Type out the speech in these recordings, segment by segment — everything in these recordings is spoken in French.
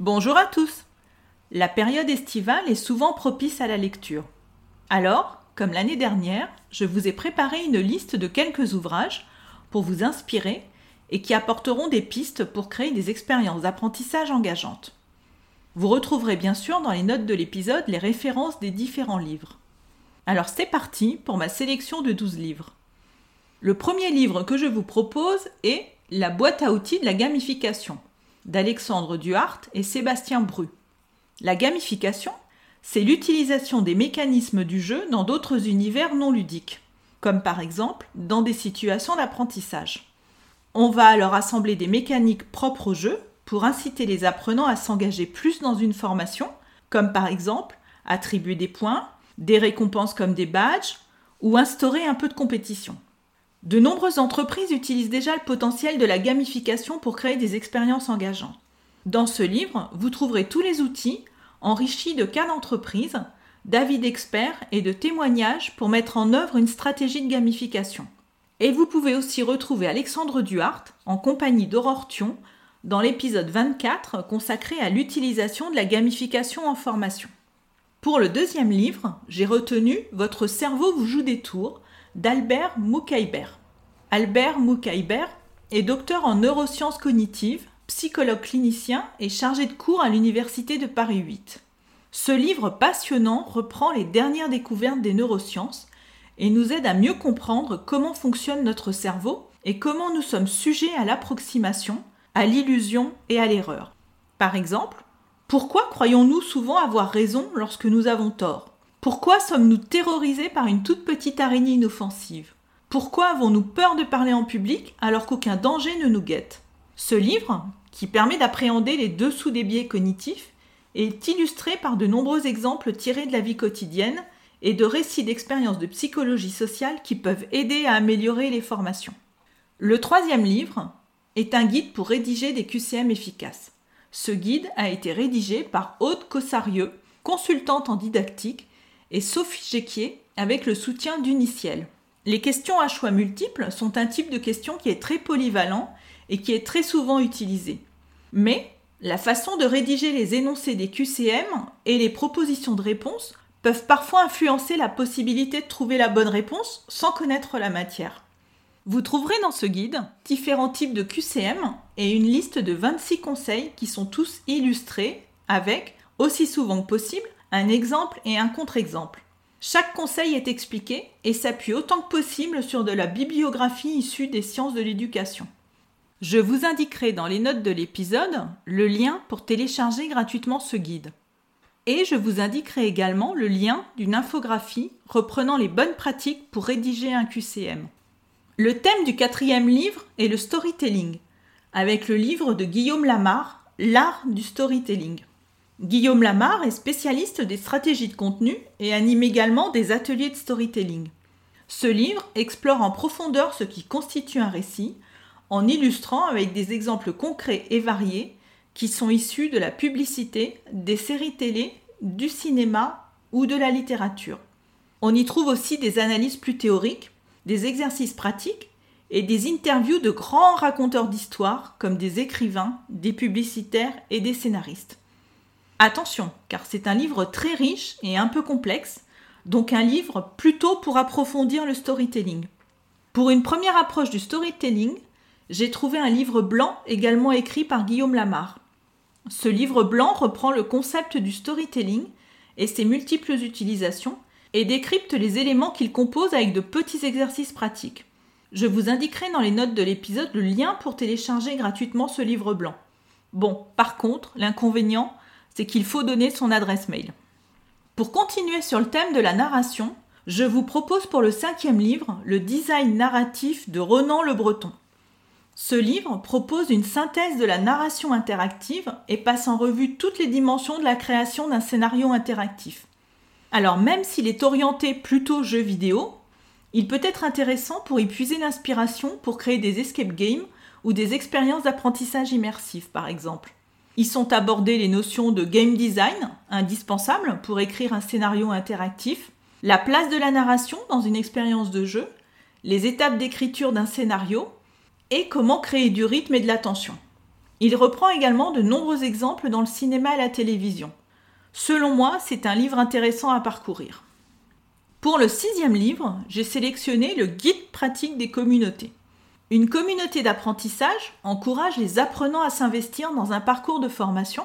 Bonjour à tous La période estivale est souvent propice à la lecture. Alors, comme l'année dernière, je vous ai préparé une liste de quelques ouvrages pour vous inspirer et qui apporteront des pistes pour créer des expériences d'apprentissage engageantes. Vous retrouverez bien sûr dans les notes de l'épisode les références des différents livres. Alors c'est parti pour ma sélection de 12 livres. Le premier livre que je vous propose est La boîte à outils de la gamification d'Alexandre Duhart et Sébastien Bru. La gamification, c'est l'utilisation des mécanismes du jeu dans d'autres univers non ludiques, comme par exemple dans des situations d'apprentissage. On va alors assembler des mécaniques propres au jeu pour inciter les apprenants à s'engager plus dans une formation, comme par exemple attribuer des points, des récompenses comme des badges ou instaurer un peu de compétition. De nombreuses entreprises utilisent déjà le potentiel de la gamification pour créer des expériences engageantes. Dans ce livre, vous trouverez tous les outils enrichis de cas d'entreprise, d'avis d'experts et de témoignages pour mettre en œuvre une stratégie de gamification. Et vous pouvez aussi retrouver Alexandre Duhart en compagnie d'Aurore Thion dans l'épisode 24 consacré à l'utilisation de la gamification en formation. Pour le deuxième livre, j'ai retenu Votre cerveau vous joue des tours d'Albert Moukaibert. Albert Moukaibert est docteur en neurosciences cognitives, psychologue clinicien et chargé de cours à l'Université de Paris 8. Ce livre passionnant reprend les dernières découvertes des neurosciences et nous aide à mieux comprendre comment fonctionne notre cerveau et comment nous sommes sujets à l'approximation, à l'illusion et à l'erreur. Par exemple, pourquoi croyons-nous souvent avoir raison lorsque nous avons tort? Pourquoi sommes-nous terrorisés par une toute petite araignée inoffensive? Pourquoi avons-nous peur de parler en public alors qu'aucun danger ne nous guette? Ce livre, qui permet d'appréhender les dessous des biais cognitifs, est illustré par de nombreux exemples tirés de la vie quotidienne et de récits d'expériences de psychologie sociale qui peuvent aider à améliorer les formations. Le troisième livre est un guide pour rédiger des QCM efficaces. Ce guide a été rédigé par Aude Cossarieux, consultante en didactique, et Sophie Jequier avec le soutien d'Uniciel. Les questions à choix multiples sont un type de question qui est très polyvalent et qui est très souvent utilisé. Mais la façon de rédiger les énoncés des QCM et les propositions de réponse peuvent parfois influencer la possibilité de trouver la bonne réponse sans connaître la matière. Vous trouverez dans ce guide différents types de QCM et une liste de 26 conseils qui sont tous illustrés avec, aussi souvent que possible, un exemple et un contre-exemple. Chaque conseil est expliqué et s'appuie autant que possible sur de la bibliographie issue des sciences de l'éducation. Je vous indiquerai dans les notes de l'épisode le lien pour télécharger gratuitement ce guide. Et je vous indiquerai également le lien d'une infographie reprenant les bonnes pratiques pour rédiger un QCM. Le thème du quatrième livre est le storytelling, avec le livre de Guillaume Lamar, L'art du storytelling. Guillaume Lamar est spécialiste des stratégies de contenu et anime également des ateliers de storytelling. Ce livre explore en profondeur ce qui constitue un récit, en illustrant avec des exemples concrets et variés qui sont issus de la publicité, des séries télé, du cinéma ou de la littérature. On y trouve aussi des analyses plus théoriques, des exercices pratiques et des interviews de grands raconteurs d'histoire comme des écrivains, des publicitaires et des scénaristes. Attention, car c'est un livre très riche et un peu complexe, donc un livre plutôt pour approfondir le storytelling. Pour une première approche du storytelling, j'ai trouvé un livre blanc également écrit par Guillaume Lamar. Ce livre blanc reprend le concept du storytelling et ses multiples utilisations et décrypte les éléments qu'il compose avec de petits exercices pratiques. Je vous indiquerai dans les notes de l'épisode le lien pour télécharger gratuitement ce livre blanc. Bon, par contre, l'inconvénient, c'est qu'il faut donner son adresse mail. Pour continuer sur le thème de la narration, je vous propose pour le cinquième livre le design narratif de Renan Le Breton. Ce livre propose une synthèse de la narration interactive et passe en revue toutes les dimensions de la création d'un scénario interactif. Alors même s'il est orienté plutôt jeu vidéo, il peut être intéressant pour y puiser l'inspiration pour créer des escape games ou des expériences d'apprentissage immersif par exemple. Y sont abordées les notions de game design, indispensables pour écrire un scénario interactif, la place de la narration dans une expérience de jeu, les étapes d'écriture d'un scénario et comment créer du rythme et de l'attention. Il reprend également de nombreux exemples dans le cinéma et la télévision. Selon moi, c'est un livre intéressant à parcourir. Pour le sixième livre, j'ai sélectionné le guide pratique des communautés. Une communauté d'apprentissage encourage les apprenants à s'investir dans un parcours de formation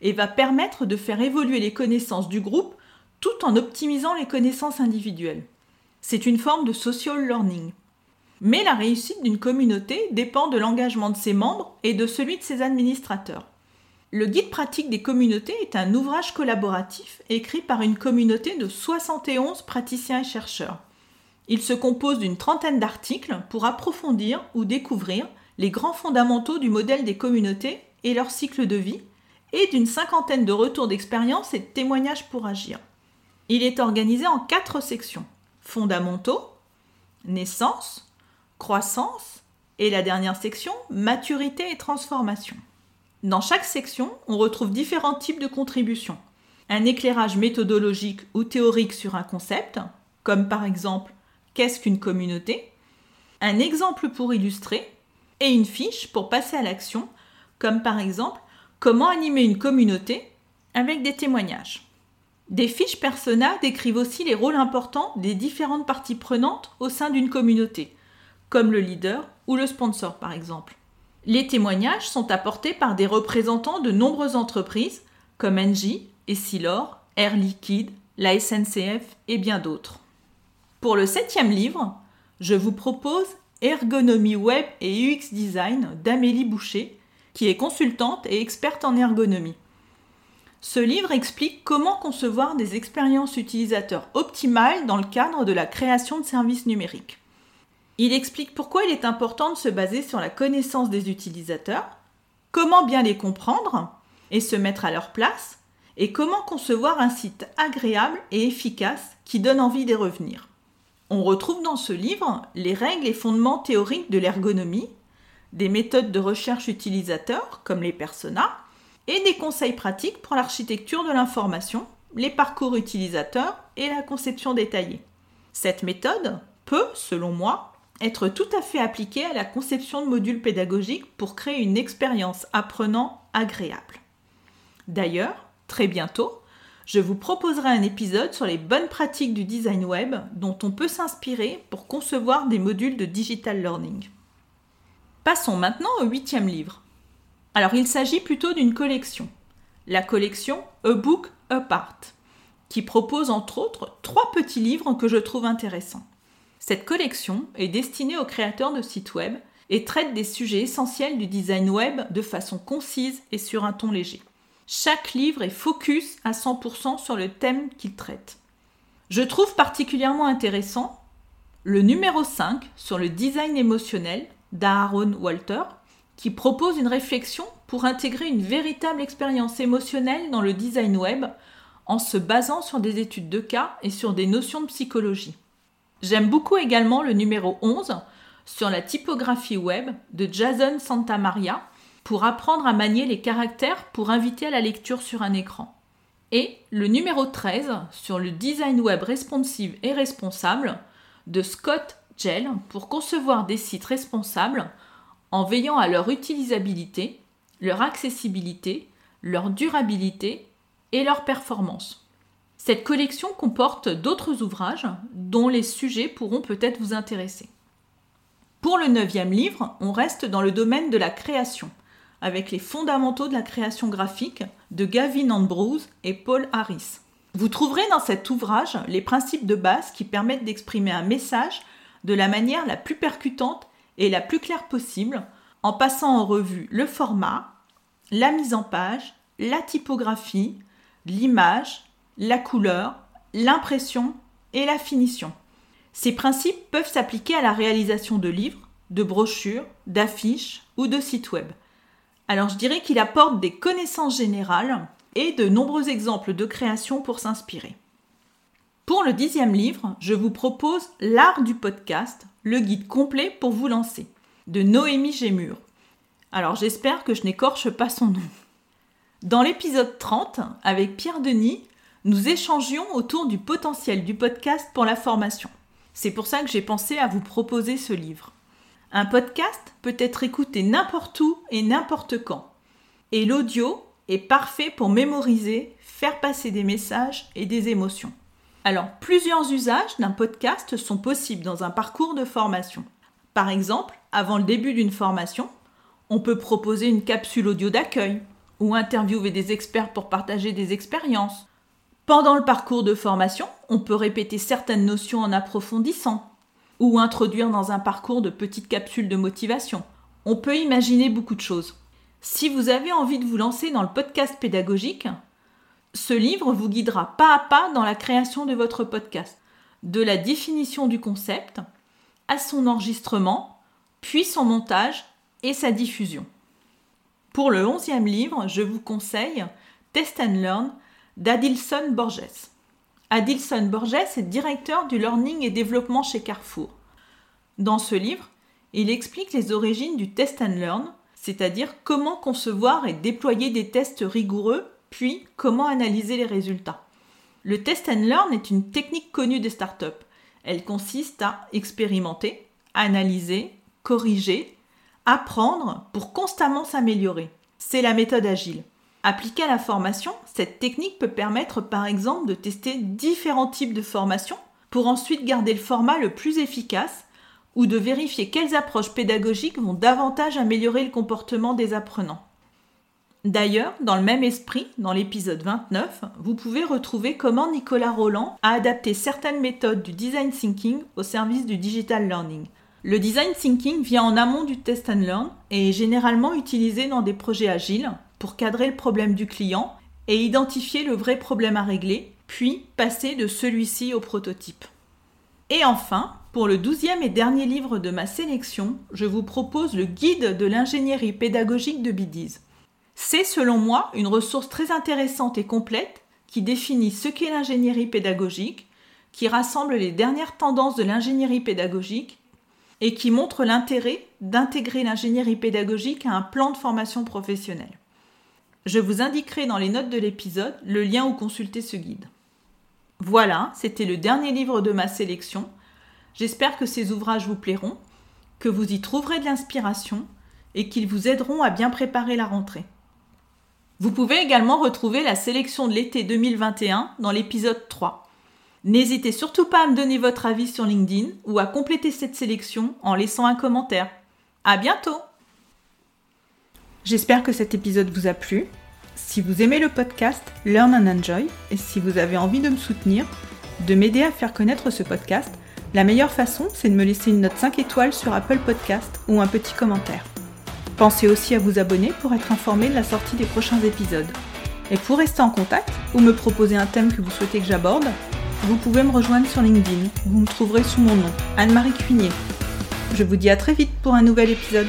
et va permettre de faire évoluer les connaissances du groupe tout en optimisant les connaissances individuelles. C'est une forme de social learning. Mais la réussite d'une communauté dépend de l'engagement de ses membres et de celui de ses administrateurs. Le guide pratique des communautés est un ouvrage collaboratif écrit par une communauté de 71 praticiens et chercheurs. Il se compose d'une trentaine d'articles pour approfondir ou découvrir les grands fondamentaux du modèle des communautés et leur cycle de vie, et d'une cinquantaine de retours d'expérience et de témoignages pour agir. Il est organisé en quatre sections fondamentaux, naissance, croissance et la dernière section maturité et transformation. Dans chaque section, on retrouve différents types de contributions. Un éclairage méthodologique ou théorique sur un concept, comme par exemple qu'est-ce qu'une communauté, un exemple pour illustrer et une fiche pour passer à l'action, comme par exemple comment animer une communauté avec des témoignages. Des fiches persona décrivent aussi les rôles importants des différentes parties prenantes au sein d'une communauté, comme le leader ou le sponsor par exemple. Les témoignages sont apportés par des représentants de nombreuses entreprises comme Engie, Essilor, Air Liquide, la SNCF et bien d'autres. Pour le septième livre, je vous propose Ergonomie Web et UX Design d'Amélie Boucher, qui est consultante et experte en ergonomie. Ce livre explique comment concevoir des expériences utilisateurs optimales dans le cadre de la création de services numériques. Il explique pourquoi il est important de se baser sur la connaissance des utilisateurs, comment bien les comprendre et se mettre à leur place, et comment concevoir un site agréable et efficace qui donne envie d'y revenir. On retrouve dans ce livre les règles et fondements théoriques de l'ergonomie, des méthodes de recherche utilisateur comme les personas, et des conseils pratiques pour l'architecture de l'information, les parcours utilisateurs et la conception détaillée. Cette méthode peut, selon moi, être tout à fait appliquée à la conception de modules pédagogiques pour créer une expérience apprenant agréable. D'ailleurs, très bientôt, je vous proposerai un épisode sur les bonnes pratiques du design web dont on peut s'inspirer pour concevoir des modules de digital learning. Passons maintenant au huitième livre. Alors il s'agit plutôt d'une collection, la collection A Book Apart, qui propose entre autres trois petits livres que je trouve intéressants. Cette collection est destinée aux créateurs de sites web et traite des sujets essentiels du design web de façon concise et sur un ton léger. Chaque livre est focus à 100% sur le thème qu'il traite. Je trouve particulièrement intéressant le numéro 5 sur le design émotionnel d'Aaron Walter, qui propose une réflexion pour intégrer une véritable expérience émotionnelle dans le design web en se basant sur des études de cas et sur des notions de psychologie. J'aime beaucoup également le numéro 11 sur la typographie web de Jason Santamaria pour apprendre à manier les caractères pour inviter à la lecture sur un écran. Et le numéro 13 sur le design web responsive et responsable de Scott Gell pour concevoir des sites responsables en veillant à leur utilisabilité, leur accessibilité, leur durabilité et leur performance. Cette collection comporte d'autres ouvrages dont les sujets pourront peut-être vous intéresser. Pour le neuvième livre, on reste dans le domaine de la création, avec les fondamentaux de la création graphique de Gavin Andrews et Paul Harris. Vous trouverez dans cet ouvrage les principes de base qui permettent d'exprimer un message de la manière la plus percutante et la plus claire possible, en passant en revue le format, la mise en page, la typographie, l'image, la couleur, l'impression et la finition. Ces principes peuvent s'appliquer à la réalisation de livres, de brochures, d'affiches ou de sites web. Alors je dirais qu'il apporte des connaissances générales et de nombreux exemples de création pour s'inspirer. Pour le dixième livre, je vous propose L'art du podcast, le guide complet pour vous lancer, de Noémie Gémur. Alors j'espère que je n'écorche pas son nom. Dans l'épisode 30, avec Pierre Denis, nous échangions autour du potentiel du podcast pour la formation. C'est pour ça que j'ai pensé à vous proposer ce livre. Un podcast peut être écouté n'importe où et n'importe quand. Et l'audio est parfait pour mémoriser, faire passer des messages et des émotions. Alors, plusieurs usages d'un podcast sont possibles dans un parcours de formation. Par exemple, avant le début d'une formation, on peut proposer une capsule audio d'accueil ou interviewer des experts pour partager des expériences. Pendant le parcours de formation, on peut répéter certaines notions en approfondissant ou introduire dans un parcours de petites capsules de motivation. On peut imaginer beaucoup de choses. Si vous avez envie de vous lancer dans le podcast pédagogique, ce livre vous guidera pas à pas dans la création de votre podcast, de la définition du concept à son enregistrement, puis son montage et sa diffusion. Pour le onzième livre, je vous conseille Test and Learn d'Adilson Borges. Adilson Borges est directeur du learning et développement chez Carrefour. Dans ce livre, il explique les origines du test and learn, c'est-à-dire comment concevoir et déployer des tests rigoureux, puis comment analyser les résultats. Le test and learn est une technique connue des startups. Elle consiste à expérimenter, analyser, corriger, apprendre pour constamment s'améliorer. C'est la méthode agile. Appliquée à la formation, cette technique peut permettre par exemple de tester différents types de formations pour ensuite garder le format le plus efficace ou de vérifier quelles approches pédagogiques vont davantage améliorer le comportement des apprenants. D'ailleurs, dans le même esprit, dans l'épisode 29, vous pouvez retrouver comment Nicolas Roland a adapté certaines méthodes du design thinking au service du digital learning. Le design thinking vient en amont du test and learn et est généralement utilisé dans des projets agiles pour cadrer le problème du client et identifier le vrai problème à régler, puis passer de celui-ci au prototype. Et enfin, pour le douzième et dernier livre de ma sélection, je vous propose le guide de l'ingénierie pédagogique de Bidiz. C'est selon moi une ressource très intéressante et complète qui définit ce qu'est l'ingénierie pédagogique, qui rassemble les dernières tendances de l'ingénierie pédagogique et qui montre l'intérêt d'intégrer l'ingénierie pédagogique à un plan de formation professionnelle. Je vous indiquerai dans les notes de l'épisode le lien où consulter ce guide. Voilà, c'était le dernier livre de ma sélection. J'espère que ces ouvrages vous plairont, que vous y trouverez de l'inspiration et qu'ils vous aideront à bien préparer la rentrée. Vous pouvez également retrouver la sélection de l'été 2021 dans l'épisode 3. N'hésitez surtout pas à me donner votre avis sur LinkedIn ou à compléter cette sélection en laissant un commentaire. À bientôt! J'espère que cet épisode vous a plu. Si vous aimez le podcast Learn and Enjoy et si vous avez envie de me soutenir, de m'aider à faire connaître ce podcast, la meilleure façon, c'est de me laisser une note 5 étoiles sur Apple Podcast ou un petit commentaire. Pensez aussi à vous abonner pour être informé de la sortie des prochains épisodes. Et pour rester en contact ou me proposer un thème que vous souhaitez que j'aborde, vous pouvez me rejoindre sur LinkedIn. Vous me trouverez sous mon nom, Anne-Marie Cuinier. Je vous dis à très vite pour un nouvel épisode.